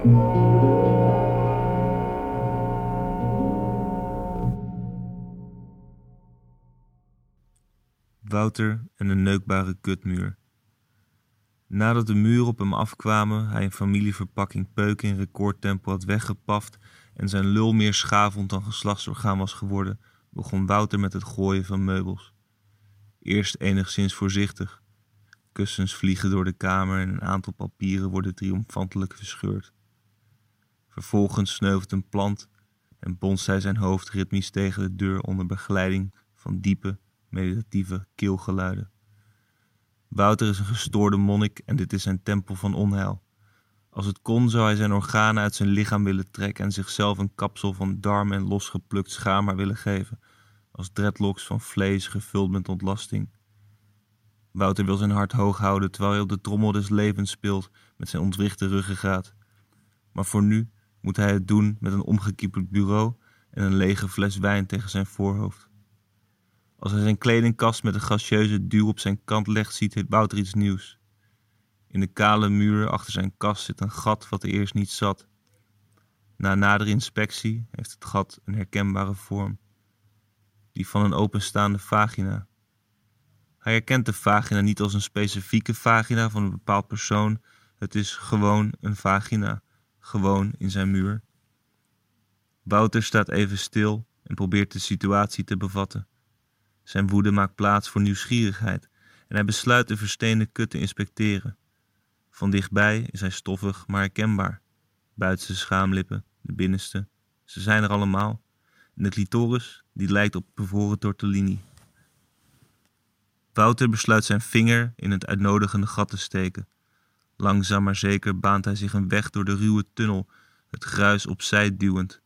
Wouter en de neukbare kutmuur. Nadat de muur op hem afkwamen, hij een familieverpakking Peuken in recordtempo had weggepaft en zijn lul meer schavond dan geslachtsorgaan was geworden, begon Wouter met het gooien van meubels. Eerst enigszins voorzichtig. Kussens vliegen door de kamer en een aantal papieren worden triomfantelijk verscheurd. Vervolgens sneuvelt een plant en bonst hij zijn hoofd ritmisch tegen de deur onder begeleiding van diepe, meditatieve keelgeluiden. Wouter is een gestoorde monnik en dit is zijn tempel van onheil. Als het kon zou hij zijn organen uit zijn lichaam willen trekken en zichzelf een kapsel van darm en losgeplukt schaamhaar willen geven, als dreadlocks van vlees gevuld met ontlasting. Wouter wil zijn hart hoog houden terwijl hij op de trommel des levens speelt met zijn ontwrichte ruggengraat. Maar voor nu moet hij het doen met een omgekieperd bureau en een lege fles wijn tegen zijn voorhoofd. Als hij zijn kledingkast met een gracieuze duw op zijn kant legt, ziet Wouter iets nieuws. In de kale muur achter zijn kast zit een gat wat er eerst niet zat. Na nadere inspectie heeft het gat een herkenbare vorm. Die van een openstaande vagina. Hij herkent de vagina niet als een specifieke vagina van een bepaald persoon. Het is gewoon een vagina, gewoon in zijn muur. Wouter staat even stil en probeert de situatie te bevatten. Zijn woede maakt plaats voor nieuwsgierigheid en hij besluit de versteende kut te inspecteren. Van dichtbij is hij stoffig, maar herkenbaar. Buitenste schaamlippen, de binnenste, ze zijn er allemaal. En de clitoris, die lijkt op bevroren tortellini. Wouter besluit zijn vinger in het uitnodigende gat te steken. Langzaam maar zeker baant hij zich een weg door de ruwe tunnel, het gruis opzij duwend.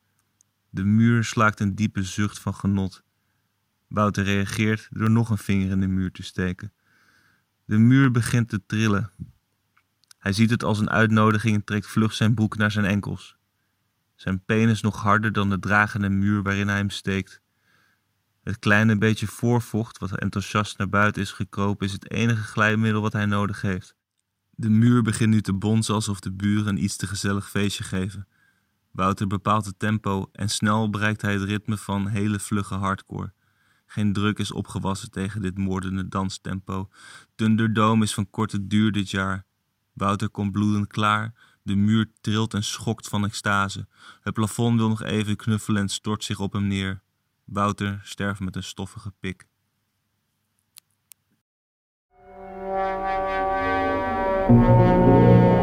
De muur slaakt een diepe zucht van genot. Wouter reageert door nog een vinger in de muur te steken. De muur begint te trillen. Hij ziet het als een uitnodiging en trekt vlug zijn broek naar zijn enkels. Zijn penis nog harder dan de dragende muur waarin hij hem steekt. Het kleine beetje voorvocht wat enthousiast naar buiten is gekropen is het enige glijmiddel wat hij nodig heeft. De muur begint nu te bonzen alsof de buren een iets te gezellig feestje geven. Wouter bepaalt het tempo en snel bereikt hij het ritme van hele vlugge hardcore. Geen druk is opgewassen tegen dit moordende danstempo. Thunderdome is van korte duur dit jaar. Wouter komt bloedend klaar. De muur trilt en schokt van extase. Het plafond wil nog even knuffelen en stort zich op hem neer. Wouter sterft met een stoffige pik. Música